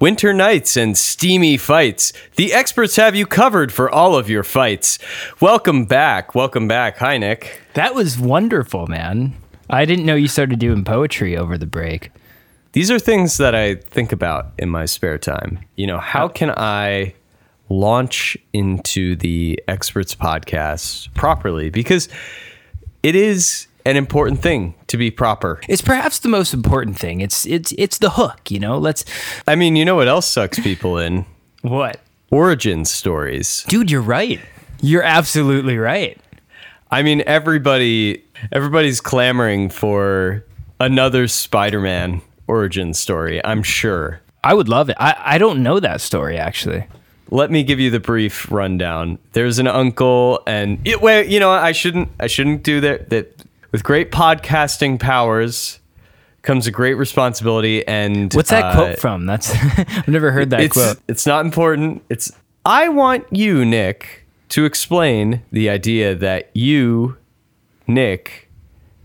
Winter nights and steamy fights. The experts have you covered for all of your fights. Welcome back. Welcome back. Hi, Nick. That was wonderful, man. I didn't know you started doing poetry over the break. These are things that I think about in my spare time. You know, how can I launch into the Xspurtz podcast properly? Because it is an important thing to be proper. It's perhaps the most important thing. It's it's it's the hook, you know. Let's I mean, you know what else sucks people in? what? Origin stories. Dude, you're right. You're absolutely right. I mean, everybody everybody's clamoring for another Spider-Man origin story, I'm sure. I would love it. I, I don't know that story actually. Let me give you the brief rundown. There's an uncle and it, wait, you know, I shouldn't I shouldn't do that that with great podcasting powers comes a great responsibility and What's that uh, quote from? That's I've never heard that it's quote. it's not important. It's I want you, Nick, to explain the idea that you, Nick,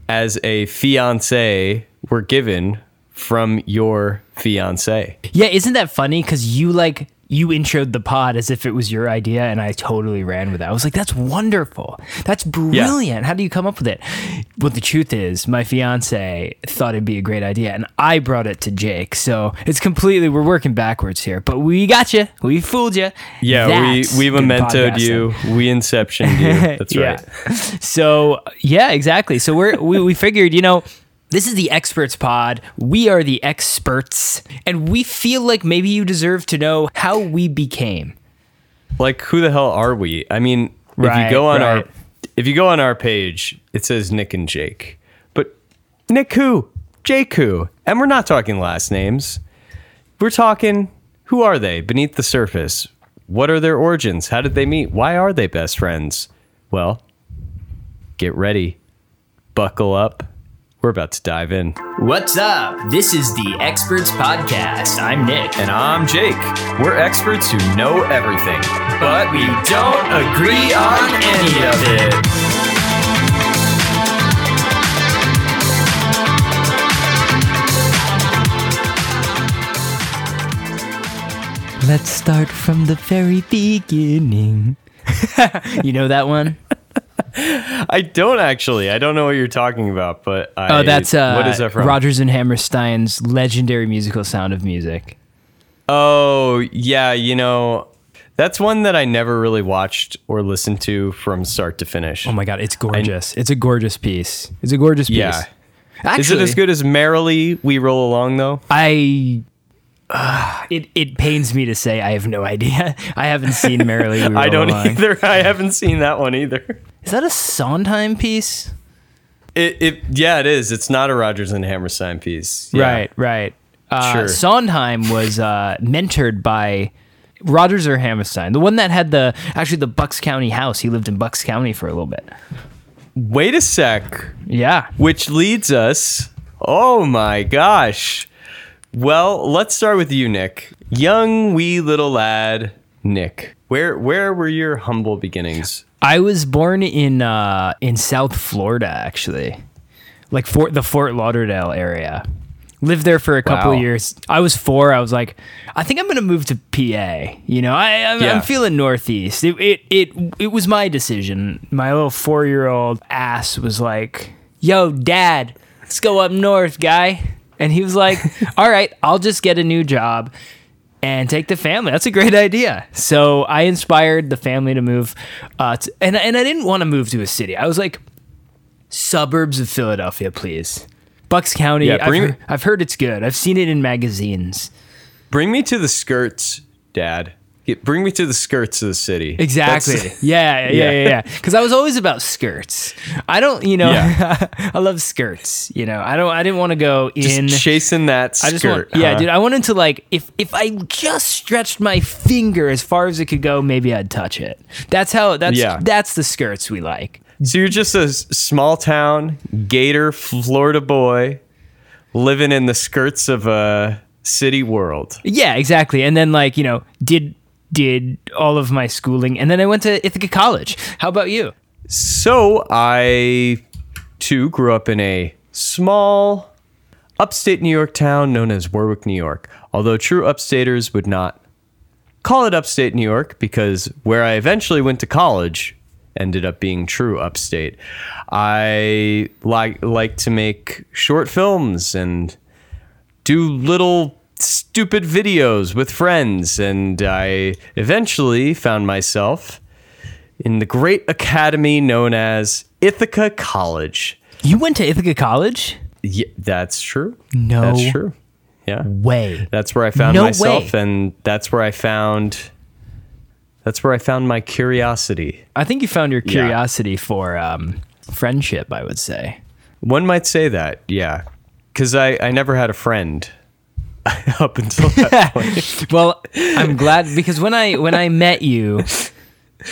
as a fiance, were given from your fiance. Yeah, isn't that funny? Because you like you introed the pod as if it was your idea, and I totally ran with that. I was like, "That's wonderful. That's brilliant. How do you come up with it?" Well, the truth is, my fiance thought it'd be a great idea, and I brought it to Jake. So it's completely we're working backwards here, but we got you. We fooled you. Yeah, That's we we mementoed you. We inceptioned you. That's Yeah. right. So yeah, exactly. So we're we, we figured, you know, this is the Xspurtz pod. We are the experts, and we feel like maybe you deserve to know how we became. Like who the hell are we? I mean, if you go on our if you go on our page, it says Nick and Jake. But Nick who? Jake who? And we're not talking last names. We're talking who are they beneath the surface? What are their origins? How did they meet? Why are they best friends? Well, get ready. Buckle up. We're about to dive in. What's up? This is the Xspurtz Podcast. I'm Nick. And I'm Jake. We're experts who know everything, but we don't agree on any of it. Let's start from the very beginning. you know that one? I don't actually. I don't know what you're talking about, but I, Oh, that's uh, what is that from? Rodgers and Hammerstein's legendary musical Sound of Music. Oh, yeah. You know, that's one that I never really watched or listened to from start to finish. Oh my god, it's gorgeous. it's a gorgeous piece. It's a gorgeous piece. yeah. Actually, is it as good as Merrily We Roll Along though? I. Uh, it it pains me to say I have no idea. I haven't seen Merrily. We Roll I don't Along. either. I haven't seen that one either. Is that a Sondheim piece? It, it yeah, it is. It's not a Rodgers and Hammerstein piece. Yeah. Right, right. Uh, Sure. Sondheim was uh, mentored by Rodgers or Hammerstein, the one that had the actually the Bucks County house. He lived in Bucks County for a little bit. Wait a sec. Yeah. Which leads us. Oh my gosh. Well, let's start with you, Nick. Young wee little lad, Nick. Where where were your humble beginnings? I was born in uh, in South Florida, actually, like Fort the Fort Lauderdale area. Lived there for a couple Wow. of years. I was four. I was like, I think I'm gonna move to PA. You know, I, I'm, Yeah. I'm feeling Northeast. It, it it it was my decision. My little four year old ass was like, Yo, Dad, let's go up north, guy. And he was like, All right, I'll just get a new job and take the family. That's a great idea. So I inspired the family to move, uh, to, and and I didn't want to move to a city. I was like, suburbs of Philadelphia, please. Bucks County. Yeah, I've, heard, I've heard it's good. I've seen it in magazines. Bring me to the skirts, Dad. Get, bring me to the skirts of the city. Exactly. Yeah, yeah, Yeah. yeah, yeah. Because I was always about skirts. I don't, you know, Yeah. I love skirts. You know, I don't. I didn't want to go just in. chasing that I skirt. just want, yeah, dude. I wanted to like, if if I just stretched my finger as far as it could go, maybe I'd touch it. That's how. That's Yeah. that's the skirts we like. So you're just a small town Gator, Florida boy, living in the skirts of a city world. Yeah, exactly. And then like you know, did did all of my schooling, and then I went to Ithaca College. How about you? So I too grew up in a small upstate New York town known as Warwick, New York. Although true upstaters would not call it upstate New York because where I eventually went to college ended up being true upstate. I like like to make short films and do little stupid videos with friends and I eventually found myself in the great academy known as Ithaca College. You went to Ithaca College? Yeah, that's true. No That's true. Yeah. Way. That's where I found No myself way. and that's where I found that's where I found my curiosity. I think you found your curiosity for um, friendship, I would say. One might say that, yeah. Cuz I I never had a friend up until that point. Well, I'm glad because when I when I met you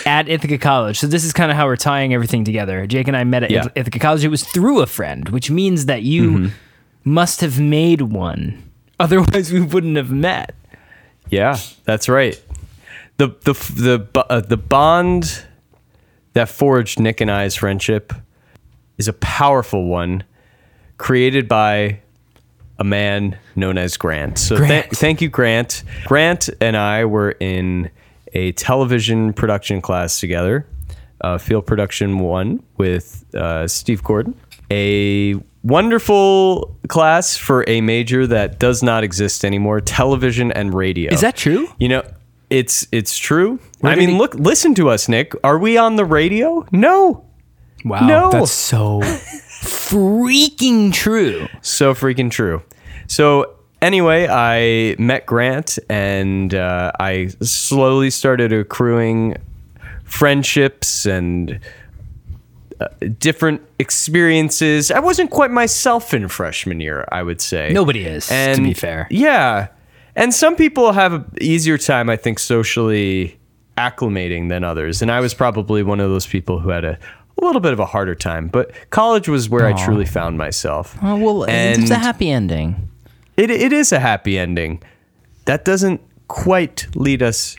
at Ithaca College, so this is kind of how we're tying everything together. Jake and I met at Yeah. Ithaca College. It was through a friend, which means that you Mm-hmm. must have made one. Otherwise, we wouldn't have met. Yeah, that's right. The the the uh, the bond that forged Nick and I's friendship is a powerful one, created by a man known as Grant. So Grant. thank you, Grant. Grant and I were in a television production class together, uh, Field Production One with uh, Steve Gordon. A wonderful class for a major that does not exist anymore: television and radio. Is that true? You know, it's it's true. Where I mean, he- look, listen to us, Nick. Are we on the radio? No. Wow, No. that's so freaking true. So freaking true. So anyway, I met Grant, and uh, I slowly started accruing friendships and uh, different experiences. I wasn't quite myself in freshman year, I would say. Nobody is, to be fair. Yeah. And some people have an easier time, I think, socially acclimating than others. And I was probably one of those people who had a, a little bit of a harder time. But college was where I truly found myself. Oh, well, And- it's a happy ending. It, it is a happy ending. That doesn't quite lead us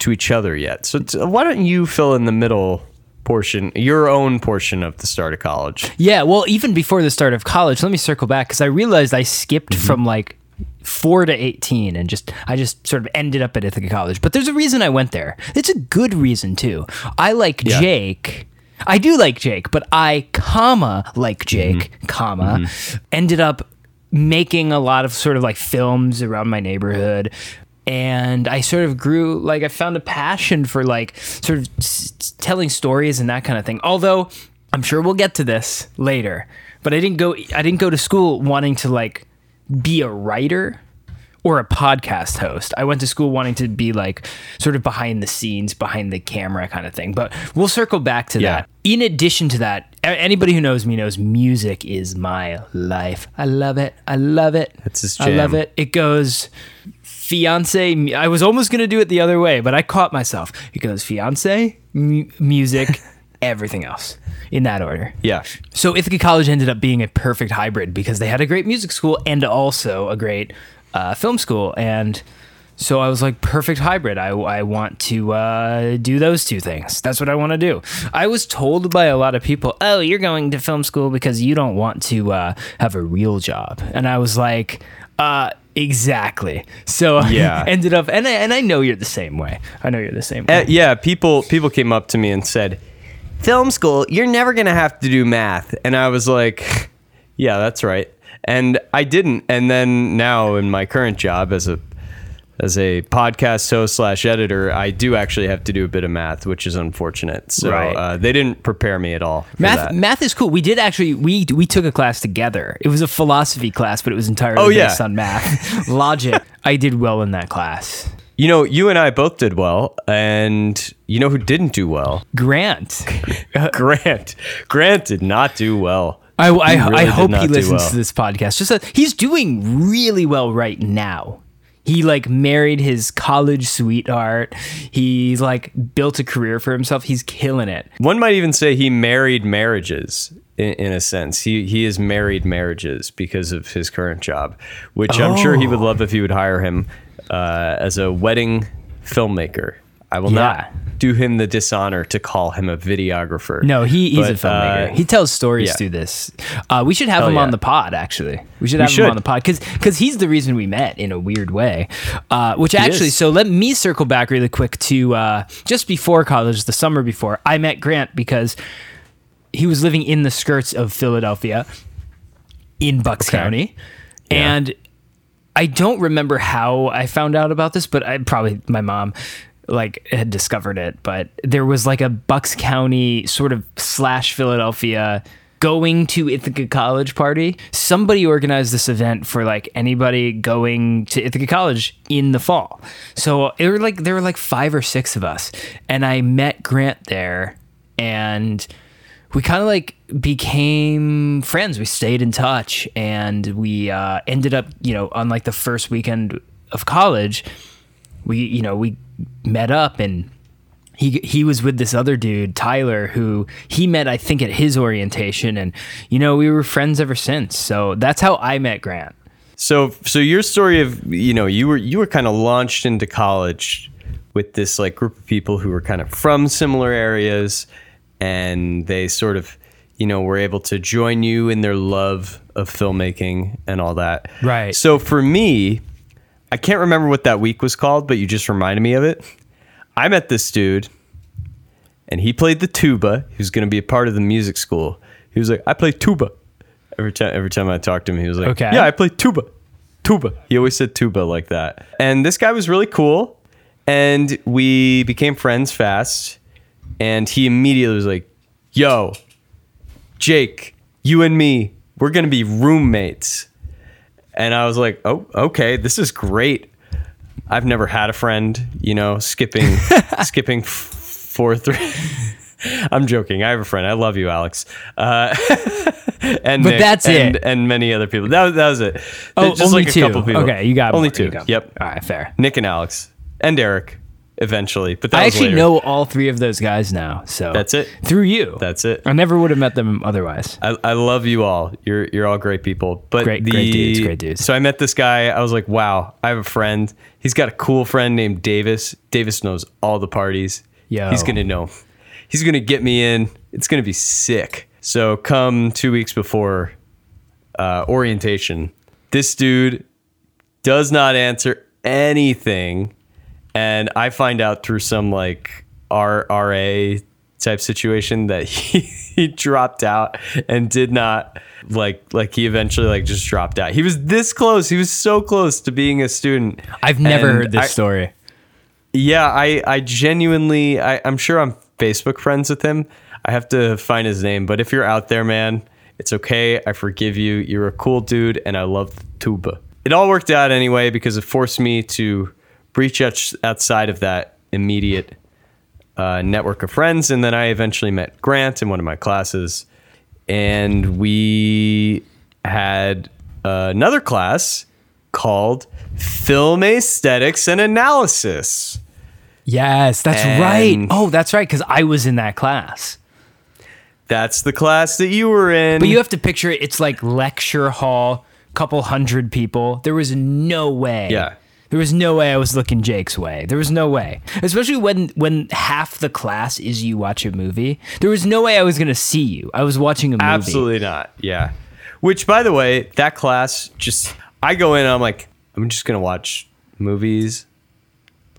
to each other yet. So t- why don't you fill in the middle portion, your own portion of the start of college? Yeah, well, even before the start of college, let me circle back because I realized I skipped Mm-hmm. from like four to 18 and just, I just sort of ended up at Ithaca College. But there's a reason I went there. It's a good reason too. I like Yeah. Jake. I do like Jake, but I, comma, like Jake, Mm-hmm. comma, ended up making a lot of sort of like films around my neighborhood. And I sort of grew, like, I found a passion for like sort of s- telling stories and that kind of thing. Although I'm sure we'll get to this later, but I didn't go, I didn't go to school wanting to like be a writer or a podcast host. I went to school wanting to be like sort of behind the scenes, behind the camera kind of thing. But we'll circle back to Yeah. that. In addition to that, anybody who knows me knows music is my life. I love it. I love it. That's his jam. I love it. It goes fiance. I was almost going to do it the other way, but I caught myself. It goes fiance, mu- music, everything else in that order. Yeah. So Ithaca College ended up being a perfect hybrid because they had a great music school and also a great uh, film school. And so I was like, perfect hybrid. I, I want to uh, do those two things. That's what I want to do. I was told by a lot of people, oh, you're going to film school because you don't want to uh, have a real job. And I was like, uh, exactly. So Yeah. I ended up, and I, and I know you're the same way. I know you're the same way. Uh, yeah, people people came up to me and said, "Film school, you're never gonna have to do math," and I was like, "Yeah, that's right." And I didn't. And then now in my current job as a as a podcast host slash editor, I do actually have to do a bit of math, which is unfortunate. So Right. uh, they didn't prepare me at all. Math, that. math is cool. We did actually we we took a class together. It was a philosophy class, but it was entirely Oh, yeah. based on math, logic. I did well in that class. You know, you and I both did well, and you know who didn't do well? Grant, Grant. Grant did not do well. I I, He really I hope he listens well. to this podcast. Just that he's doing really well right now. He like married his college sweetheart. He's like built a career for himself. He's killing it. One might even say he married marriages in, in a sense. He he has married marriages because of his current job, which I'm sure he would love if you would hire him uh, as a wedding filmmaker. I will Yeah. not do him the dishonor to call him a videographer. No, he, he's a filmmaker. uh, he tells stories yeah. through this. Uh, we should have Hell him on the pod. Actually, we should have him should. on the pod because he's the reason we met in a weird way. Uh, which actually, is. so let me circle back really quick to uh, just before college, the summer before. I met Grant because he was living in the skirts of Philadelphia, in Bucks Okay. County, Yeah. and I don't remember how I found out about this, but I probably my mom like had discovered it. But there was like a Bucks County sort of slash Philadelphia going to Ithaca College party. Somebody organized this event for like anybody going to Ithaca College in the fall. So it were like there were like five or six of us, and I met Grant there, and we kind of like became friends. We stayed in touch, and we uh, ended up, you know, on like the first weekend of college, we, you know, we met up and. He, he was with this other dude, Tyler, who he met, I think, at his orientation. And, you know, we were friends ever since. So that's how I met Grant. So so your story of you know you were you were kind of launched into college with this like group of people who were kind of from similar areas and they sort of you know were able to join you in their love of filmmaking and all that. Right. So for me, I can't remember what that week was called, but you just reminded me of it. I met this dude and he played the tuba. He was going to be a part of the music school. He was like, "I play tuba." Every time, every time I talked to him, he was like, Okay. "Yeah, I play tuba, tuba." He always said tuba like that. And this guy was really cool, and we became friends fast. And he immediately was like, "Yo, Jake, you and me, we're gonna be roommates." And I was like, "Oh, okay, this is great." I've never had a friend, you know, skipping skipping f- three. I'm joking. I have a friend. I love you, Alex. Uh, and But Nick that's and, it. and many other people. That, was- that was it. Oh, Just only like two. a couple people. Okay, you got only more. two. Got- Yep. All right, fair. Nick and Alex and Eric eventually, but that I actually later. know all three of those guys now. So That's it. Through you. That's it. I never would have met them otherwise. I, I love you all. You're you're all great people. But Great- the, great dudes, great dudes. So I met this guy. I was like, wow, I have a friend. He's got a cool friend named Davis. Davis knows all the parties. Yeah, He's gonna know. He's gonna get me in. It's gonna be sick. So come two weeks before uh, orientation, this dude does not answer anything, and I find out through some like RRA type situation that he, he dropped out and did not like like he eventually like just dropped out. He was this close. He was so close to being a student. I've never And heard this I- story. yeah, I, I genuinely, I, I'm sure I'm Facebook friends with him. I have to find his name, but if you're out there, man, it's okay. I forgive you. You're a cool dude, and I love tuba. It all worked out anyway because it forced me to breach out- outside of that immediate uh, network of friends, and then I eventually met Grant in one of my classes, and we had uh, another class called Film Aesthetics and Analysis. Yes, that's And- right. Oh, that's right. Because I was in that class. That's the class that you were in. But you have to picture it. It's like lecture hall, couple hundred people. There was no way. Yeah. There was no way I was looking Jake's way. There was no way. Especially when when half the class is you watch a movie. There was no way I was gonna see you. I was watching a movie. Absolutely not. Yeah. Which, by the way, that class just, I go in and I'm like, I'm just going to watch movies.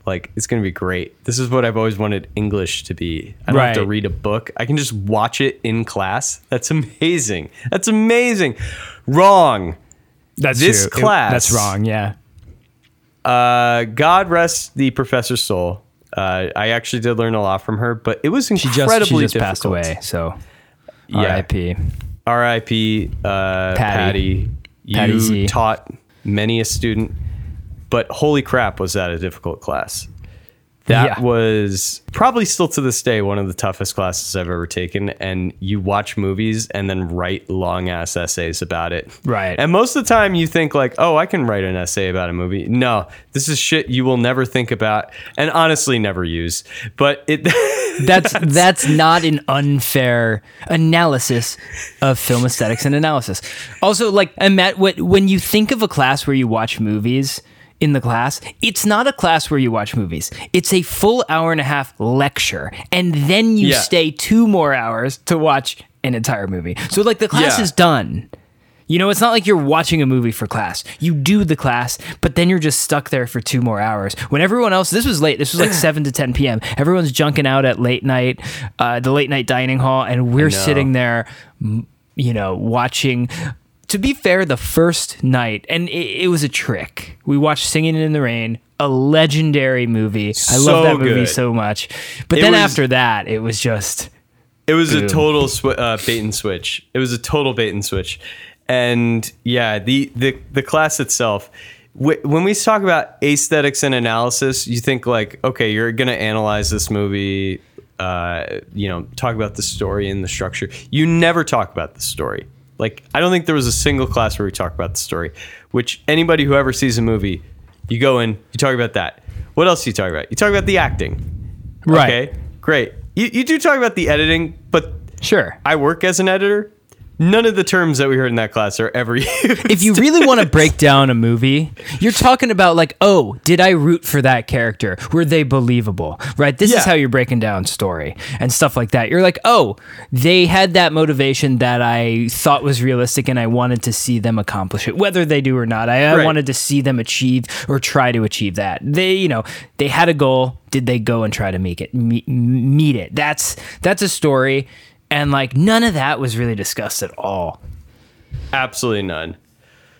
Like, it's going to be great. This is what I've always wanted English to be. I don't have to read a book, I can just watch it in class. That's amazing. That's amazing. Wrong. That's This true. It- class- that's wrong. Yeah. Uh, God rest the professor's soul. Uh, I actually did learn a lot from her, but it was She just she just passed away. So. Yeah. R.I.P. R.I.P. Uh, Patty. Patty. Patty You Z. taught many a student, but holy crap, was that a difficult class? That Yeah. was probably still to this day one of the toughest classes I've ever taken. And you watch movies and then write long ass essays about it. Right. And most of the time you think like, oh, I can write an essay about a movie. No, this is shit you will never think about and honestly never use. But it That's that's not an unfair analysis of film aesthetics and analysis. Also, like and Matt, what when you think of a class where you watch movies, in the class, it's not a class where you watch movies. It's a full hour and a half lecture, and then you Yeah. stay two more hours to watch an entire movie. So like the class Yeah. is done. You know, it's not like you're watching a movie for class. You do the class, but then you're just stuck there for two more hours. When everyone else, this was late. This was like seven to ten p.m. Everyone's junking out at late night, uh, the late night dining hall, and we're sitting there, you know, watching. To be fair, the first night, and it, it was a trick. We watched Singing in the Rain, a legendary movie. I love that movie good. so much. But It then was- after that, it was just It was a total sw- uh, bait and switch. It was a total bait and switch, and yeah, the the the class itself. wh- When we talk about aesthetics and analysis, you think like, okay, you're gonna analyze this movie, uh, you know, talk about the story and the structure. You never talk about the story. Like, I don't think there was a single class where we talk about the story. Which anybody who ever sees a movie, you go in, you talk about that. What else do you talk about? You talk about the acting. right. Okay, great. You, you do talk about the editing, but Sure. I work as an editor. None of the terms that we heard in that class are ever used. if you really want to break down a movie, you're talking about like, oh, did I root for that character? Were they believable? Right? This Yeah. is how you're breaking down story and stuff like that. You're like, oh, they had that motivation that I thought was realistic and I wanted to see them accomplish it. Whether they do or not, I, I Right. wanted to see them achieve or try to achieve that. They, you know, they had a goal. Did they go and try to make it meet, meet it? That's that's a story. And like none of that was really discussed at all. Absolutely none.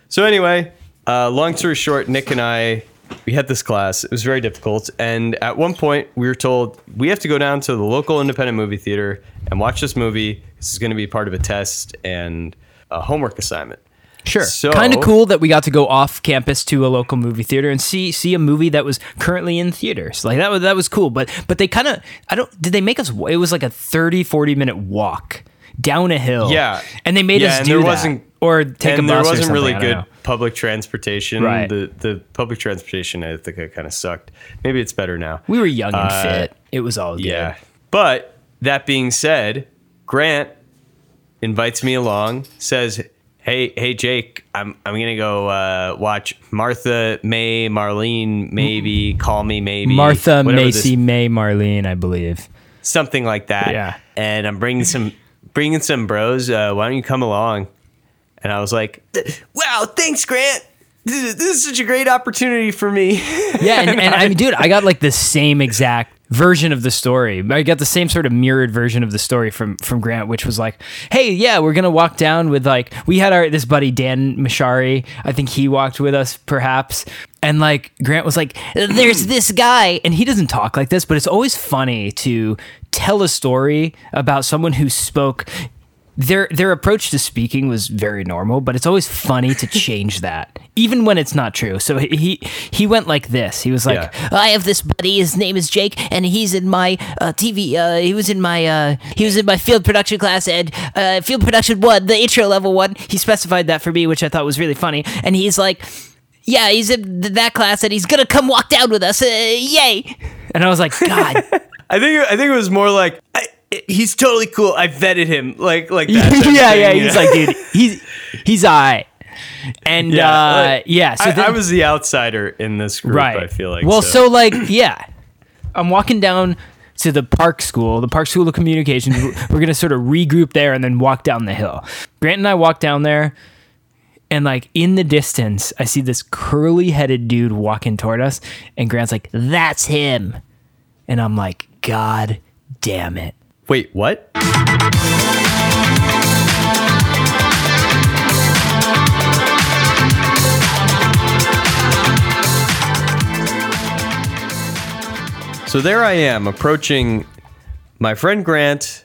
So anyway, uh, long story short, Nick and I, we had this class. It was very difficult, and at one point we were told we have to go down to the local independent movie theater and watch this movie. This is going to be part of a test and a homework assignment. Sure. So- kind of cool that we got to go off campus to a local movie theater and see see a movie that was currently in theaters. Like that was that was cool, but but they kind of I don't did they make us it was like a 30 40 minute walk down a hill. Yeah. And they made Yeah, us and do there that. wasn't- or take and a there bus or wasn't really something, I don't good know. public transportation. Right. The the public transportation, I think, it kind of sucked. Maybe it's better now. We were young and Uh, fit. It was all good. Yeah. But that being said, Grant invites me along, says, "Hey, hey, Jake, I'm I'm gonna go uh, watch Martha, May, Marlene, maybe call me, maybe Martha Macy this- May Marlene, I believe. something like that. Yeah. And I'm bringing some bringing some bros. Uh, why don't you come along?" And I was like, "Wow, thanks, Grant." This is, this is such a great opportunity for me. Yeah, and, and I mean, dude, I got like the same exact version of the story. I got the same sort of mirrored version of the story from from Grant, which was like, "Hey, yeah, we're gonna walk down with like we had our this buddy Dan Mashari. I think he walked with us, perhaps." And like Grant was like, "There's this guy," and he doesn't talk like this, but it's always funny to tell a story about someone who spoke their their approach to speaking was very normal, but it's always funny to change that, even when it's not true. So he he went like this. He was like, Yeah. "I have this buddy. His name is Jake, and he's in my uh, TV. Uh, he was in my uh, he was in my field production class and uh, field production one, the intro level one. He specified that for me, which I thought was really funny. And he's like." Yeah, he's in that class, and he's gonna come walk down with us. Uh, yay! And I was like, God, I think I think it was more like I, he's totally cool. I vetted him like like that. yeah, thing, yeah. He's know? like, dude, he's he's alright. And Yeah, uh, like, yeah, so I, then- I was the outsider in this group. right. I feel like well, so. like, yeah, I'm walking down to the park school, the park school of communications. We're- gonna sort of regroup there and then walk down the hill. Grant and I walk down there, and like in the distance, I see this curly-headed dude walking toward us, and Grant's like, "That's him," and I'm like, "God damn it." Wait, what? So there I am approaching my friend Grant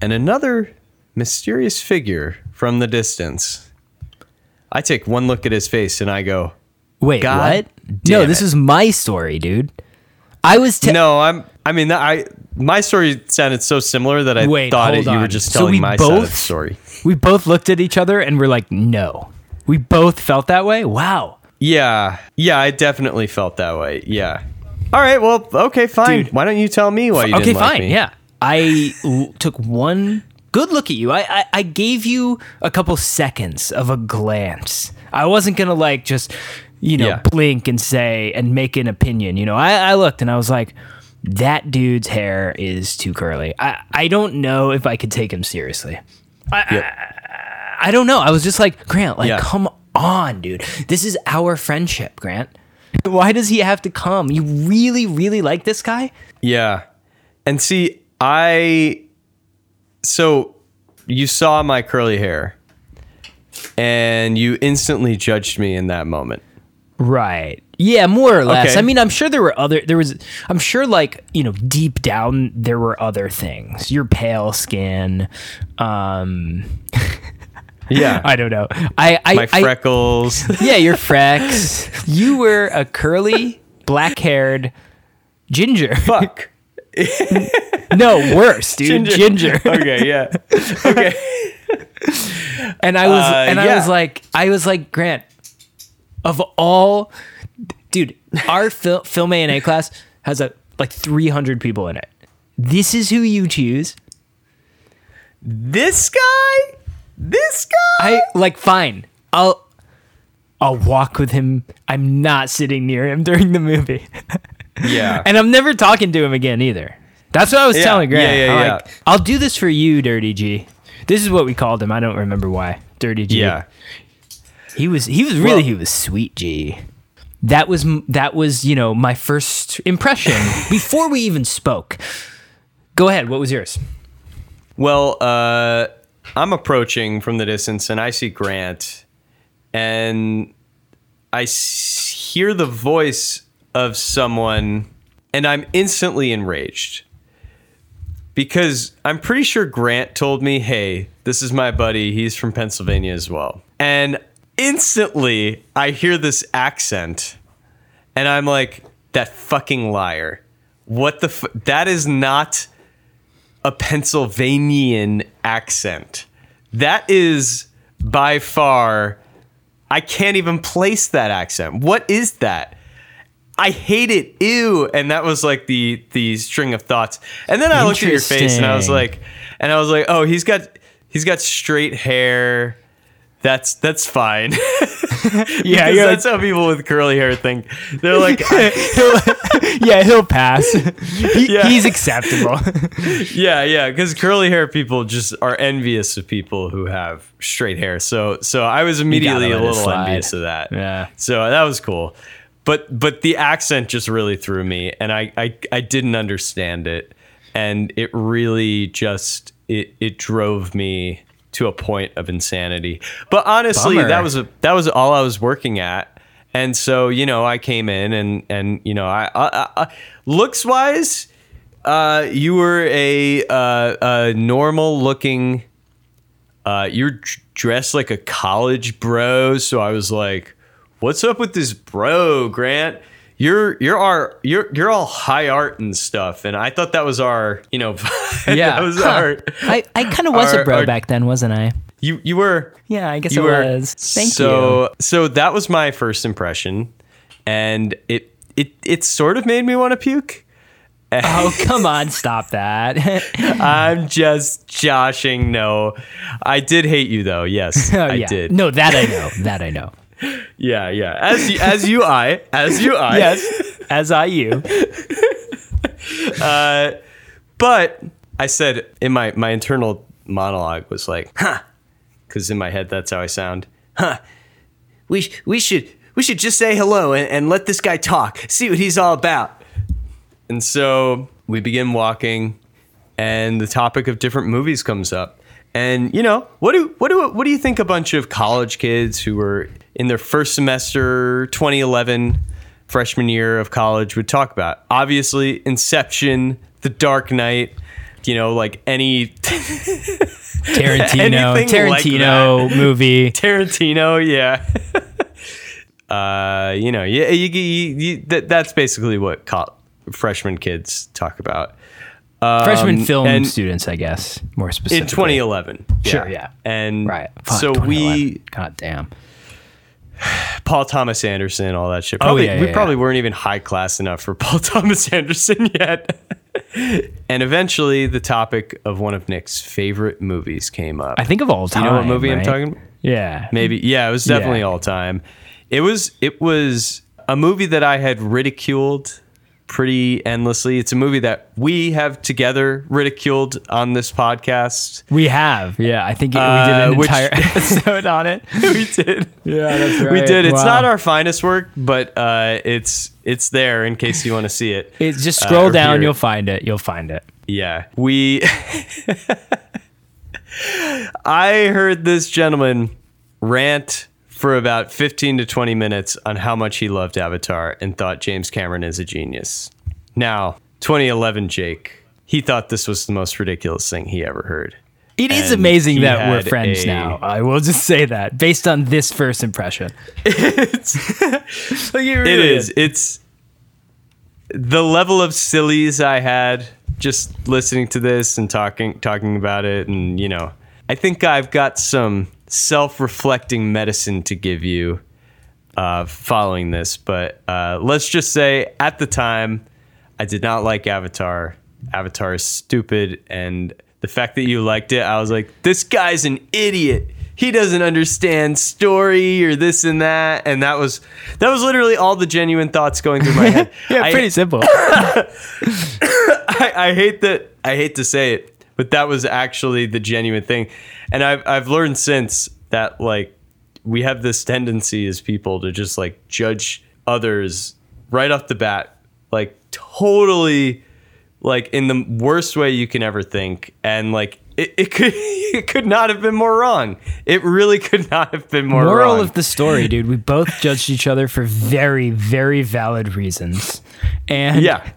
and another mysterious figure from the distance. I take one look at his face and I go, Wait, God what? No, this it. is my story, dude. I was te- "No, I'm. I mean, I my story sounded so similar that I Wait, thought it, you were just So telling we my both- story." We both looked at each other and we're like, no. We both felt that way. Wow. Yeah, yeah, I definitely felt that way. Yeah. All right. Well, okay, fine. Dude. Why don't you tell me why you okay, didn't fine. Yeah. I l- took one good look at you. I, I I gave you a couple seconds of a glance. I wasn't gonna like just you know, Yeah. blink and say and make an opinion. You know, I, I looked and I was like, that dude's hair is too curly. I, I don't know if I could take him seriously. I, I don't know. I was just like, Grant, like, Yeah. come on, dude. This is our friendship, Grant. Why does he have to come? You really, really like this guy? Yeah. And see, I so you saw my curly hair and you instantly judged me in that moment. Right. Yeah, more or less. Okay. I mean, I'm sure there were other there was I'm sure like, you know, deep down there were other things. Your pale skin, um Yeah. I don't know. I I, my I freckles. Yeah, your frex. you were a curly, black-haired ginger. Fuck. no, worse, dude. Ginger. okay, yeah. Okay. And I was Uh, and I yeah. was like I was like Grant of all dude, our Phil, film A and A class has a like 300 people in it. This is who you choose. This guy? This guy? I like fine. I'll I'll walk with him. I'm not sitting near him during the movie. Yeah. and I'm never talking to him again either. That's what I was Yeah, telling Grant. yeah, yeah, I'm yeah. like, I'll do this for you, Dirty G. This is what we called him. I don't remember why. Dirty G. yeah. He was he was really Well- he was sweet G. That was that was, you know, my first impression before we even spoke. Go ahead, what was yours? Well, uh, I'm approaching from the distance and I see Grant and I s- hear the voice of someone and I'm instantly enraged because I'm pretty sure Grant told me, hey, this is my buddy. He's from Pennsylvania as well. And instantly I hear this accent and I'm like, that fucking liar. What the f- that is not a Pennsylvanian accent. That is by far, I can't even place that accent. What is that? I hate it. Ew. And that was like the the string of thoughts. And then I looked at your face and I was like, and I was like, oh, he's got he's got straight hair. That's that's fine. Yeah, that's how people with curly hair think. They're like, I- yeah, he'll pass. He- Yeah. He's acceptable. Yeah, yeah, because curly hair people just are envious of people who have straight hair. So, so I was immediately a little envious of that. Yeah. So that was cool, but but the accent just really threw me, and I I, I didn't understand it, and it really just it it drove me to a point of insanity. But honestly, Bummer. that was a, that was all I was working at. And so, you know, I came in and, and, you know, I, I, I looks wise, uh, you were a, uh, a normal looking, uh, you're dressed like a college bro. So I was like, what's up with this bro, Grant? You're, you're our, you're, you're all high art and stuff. And I thought that was our, you know, Yeah. that was Huh. our, I, I kind of was a bro our- back then, wasn't I? you, you were, Yeah, I guess you it were was. Thank so you. so so that was my first impression and it it it sort of made me want to puke Oh, come on, stop that. i'm just joshing no i did hate you though yes oh, i yeah. did No, that I know. That I know. Yeah yeah. As you as you i as you i. Yes, as I you. Uh, but i said in my my internal monologue was like huh. Because in my head that's how i sound. Huh. We we should we should just say hello and, and let this guy talk see what he's all about. And so we begin walking and the topic of different movies comes up. And you know what do what do what do you think a bunch of college kids who were in their first semester 2011 freshman year of college would talk about obviously inception the dark knight you know like any Tarantino, Anything like Tarantino movie. Tarantino, yeah. uh, you know, yeah, you, you, you, that, that's basically what co- freshman kids talk about Freshman Um, film students, I guess, more specifically. in specifically. 2011. Sure, yeah. And Right. Fuck, so we, God damn. Paul Thomas Anderson, all that shit. Oh, Probably, yeah, we yeah, probably weren't even high class enough for Paul Thomas Anderson yet. and eventually, the topic of one of Nick's favorite movies came up. I think of all time. you know what movie I'm talking about? Yeah. Maybe, yeah, it was definitely all time. it was it was a movie that I had ridiculed pretty endlessly. It's a movie that we have together ridiculed on this podcast. We have, yeah. I think we did Uh, an which- entire episode on it. we did. Yeah, that's right. We did. It's Wow. not our finest work, but uh, it's it's there in case you want to see it. It's just uh, scroll or down, you'll find it. You'll find it. Yeah. We I heard this gentleman rant for about 15 to 20 minutes on how much he loved Avatar and thought James Cameron is a genius. Now, 2011 Jake, he thought this was the most ridiculous thing he ever heard. It is And amazing that we're friends a- now. I will just say that based on this first impression. It's Like, it It really is. It's the level of sillies I had just listening to this and talking talking about it and you know, I think I've got some self-reflecting medicine to give you uh, following this, but uh, let's just say at the time I did not like Avatar. Avatar is stupid and the fact that you liked it, I was like, this guy's an idiot. He doesn't understand story or this and that, and that was that was literally all the genuine thoughts going through my head. Yeah, I- pretty simple. I, I hate that I hate to say it, but that was actually the genuine thing. And I've I've learned since that like we have this tendency as people to just like judge others right off the bat, like totally like in the worst way you can ever think. And like it, it could it could not have been more wrong. It really could not have been more wrong. The Moral wrong. of the story, dude. We both judged each other for very, very valid reasons. And yeah.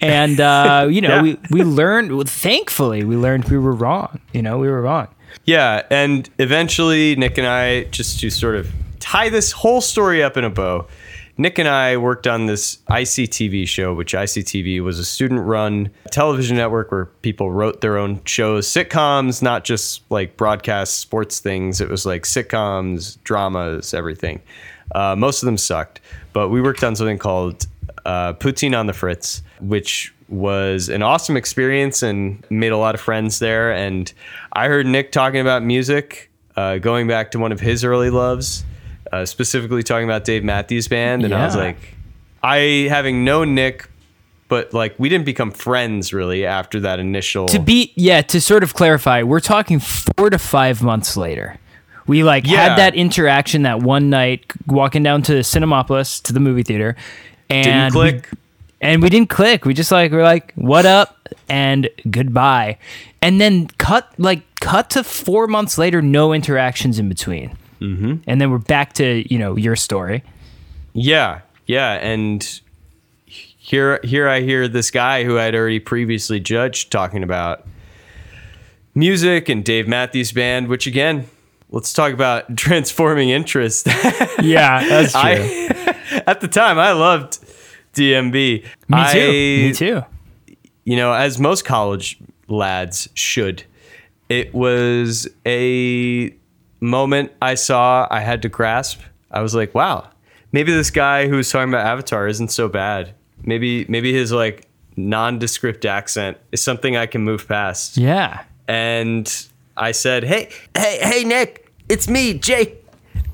And uh, you know, Yeah. we we learned. well, Thankfully, we learned we were wrong. You know, we were wrong. Yeah, and eventually Nick and I, just to sort of tie this whole story up in a bow, Nick and I worked on this ICTV show, which ICTV was a student run television network where people wrote their own shows, sitcoms, not just like broadcast sports things. It was like sitcoms, dramas, everything. Uh, most of them sucked, but we worked on something called uh, Poutine on the Fritz, which was an awesome experience and made a lot of friends there. And I heard Nick talking about music, uh, going back to one of his early loves, uh, specifically talking about Dave Matthews Band. And I was like, I, having known Nick, but like we didn't become friends really after that initial. To be yeah, to sort of clarify, we're talking four to five months later. We like Yeah. had that interaction that one night walking down to Cinemapolis to the movie theater, and Didn't we- and we didn't click. We just like we're like, what up and goodbye, and then cut like cut to four months later, no interactions in between, mm-hmm. and then we're back to you know your story. Yeah, yeah, and here here I hear this guy who I'd already previously judged talking about music and Dave Matthews Band, which again, let's talk about transforming interest. Yeah, that's I at the time I loved DMB. Me too. I, Me too. You know, as most college lads should. It was a moment I saw I had to grasp. I was like, wow, maybe this guy who's talking about Avatar isn't so bad. Maybe maybe his like nondescript accent is something I can move past. Yeah. And I said, "Hey, hey, hey, Nick, it's me, Jake.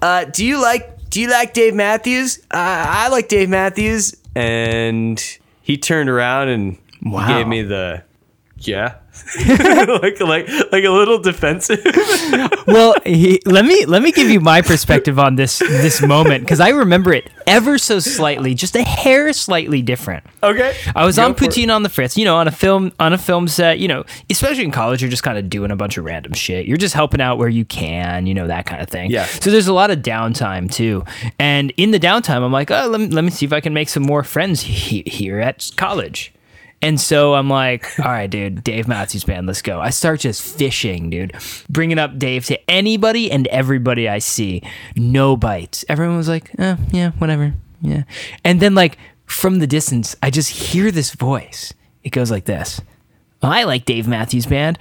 Uh, do you like do you like Dave Matthews? Uh, I like Dave Matthews." And he turned around and Wow. gave me the yeah, like like like a little defensive. well, he, let me let me give you my perspective on this this moment because I remember it ever so slightly, just a hair slightly different. okay, I was Go on for it. On the Fritz, you know, on a film on a film set. You know, especially in college, you're just kind of doing a bunch of random shit. You're just helping out where you can, you know, that kind of thing. Yeah. So there's a lot of downtime too, and in the downtime, I'm like, oh, let me, let me see if I can make some more friends he, here at college. And so I'm like, all right, dude, Dave Matthews Band, let's go. I start just fishing, dude, bringing up Dave to anybody and everybody I see. No bites. Everyone was like, eh, yeah, whatever. Yeah. And then, like, from the distance, I just hear this voice. It goes like this "Oh, I like Dave Matthews Band.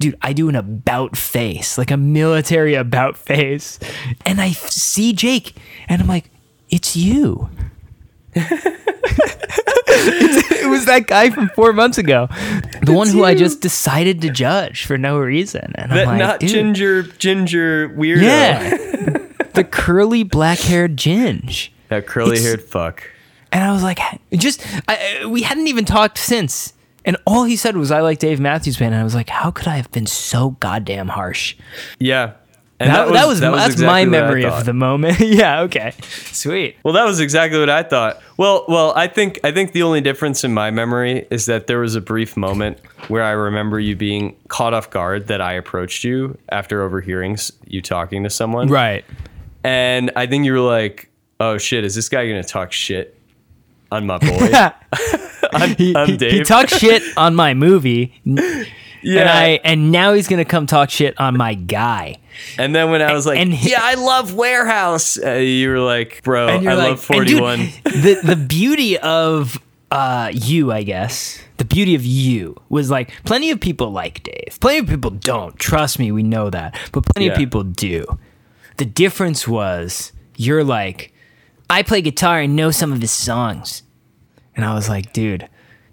Dude, I do an about face, like a military about face. And I see Jake, and I'm like, it's you. It's- it was that guy from four months ago, the one who I just decided to judge for no reason. And I'm that like, not dude, ginger ginger weirdo. yeah, the curly black haired ginge. That curly haired fuck. And I was like, just, I, we hadn't even talked since. And all he said was, I like Dave Matthews Band. And I was like, how could I have been so goddamn harsh? Yeah. And That, that was, that's exactly my memory of the moment. yeah, okay. Sweet. Well, that was exactly what I thought. Well, well, I think I think the only difference in my memory is that there was a brief moment where I remember you being caught off guard that I approached you after overhearing you talking to someone. Right. And I think you were like, "Oh shit, is this guy going to talk shit on my boy?" on, he, he, Dave. he talked shit on my movie. Yeah. And I and now he's gonna come talk shit on my guy. And then when I was like, and he- "Yeah, I love Warehouse," uh, you were like, "Bro, I like, love and dude, 41." the the beauty of uh you, I guess. The beauty of you was like plenty of people like Dave. Plenty of people don't. Trust me, we know that. But plenty Yeah. of people do. The difference was you're like, I play guitar and know some of his songs. And I was like, dude,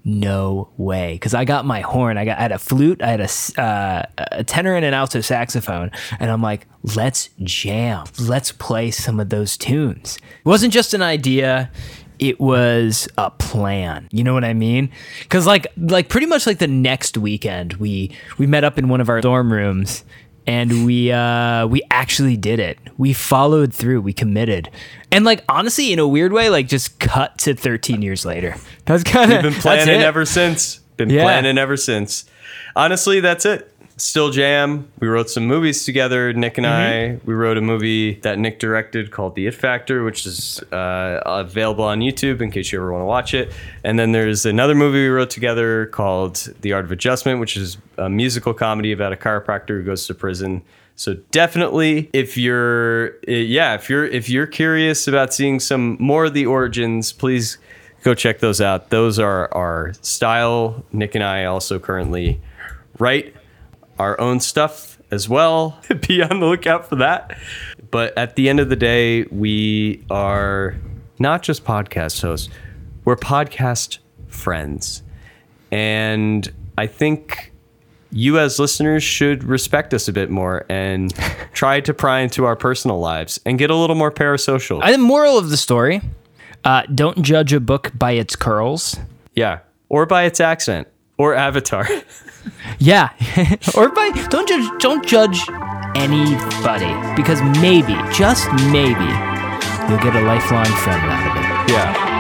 no way. Because I got my horn. I got I had a flute. I had a, uh, a tenor and an alto saxophone. And I'm like, let's jam. Let's play some of those tunes. It wasn't just an idea. It was a plan. You know what I mean? Because like like pretty much like the next weekend, we we met up in one of our dorm rooms and we uh we actually did it we followed through we committed and like honestly in a weird way like just cut to 13 years later that's kind of Been planning ever since. Been Yeah. planning ever since. Honestly, that's it. Still jam. We wrote some movies together, Nick and Mm-hmm. I. We wrote a movie that Nick directed called The It Factor, which is uh, available on YouTube in case you ever want to watch it. And then there's another movie we wrote together called The Art of Adjustment, which is a musical comedy about a chiropractor who goes to prison. So definitely, if you're, uh, yeah, if you're if you're curious about seeing some more of the origins, please go check those out. Those are our style. Nick and I also currently write our own stuff as well. Be on the lookout for that. But at the end of the day, we are not just podcast hosts, we're podcast friends. And I think you as listeners should respect us a bit more and try to pry into our personal lives and get a little more parasocial. I, the moral of the story uh, don't judge a book by its curls yeah. Or by its accent or avatar. yeah or by don't judge don't judge anybody because maybe just maybe you'll get a lifelong friend out of it yeah.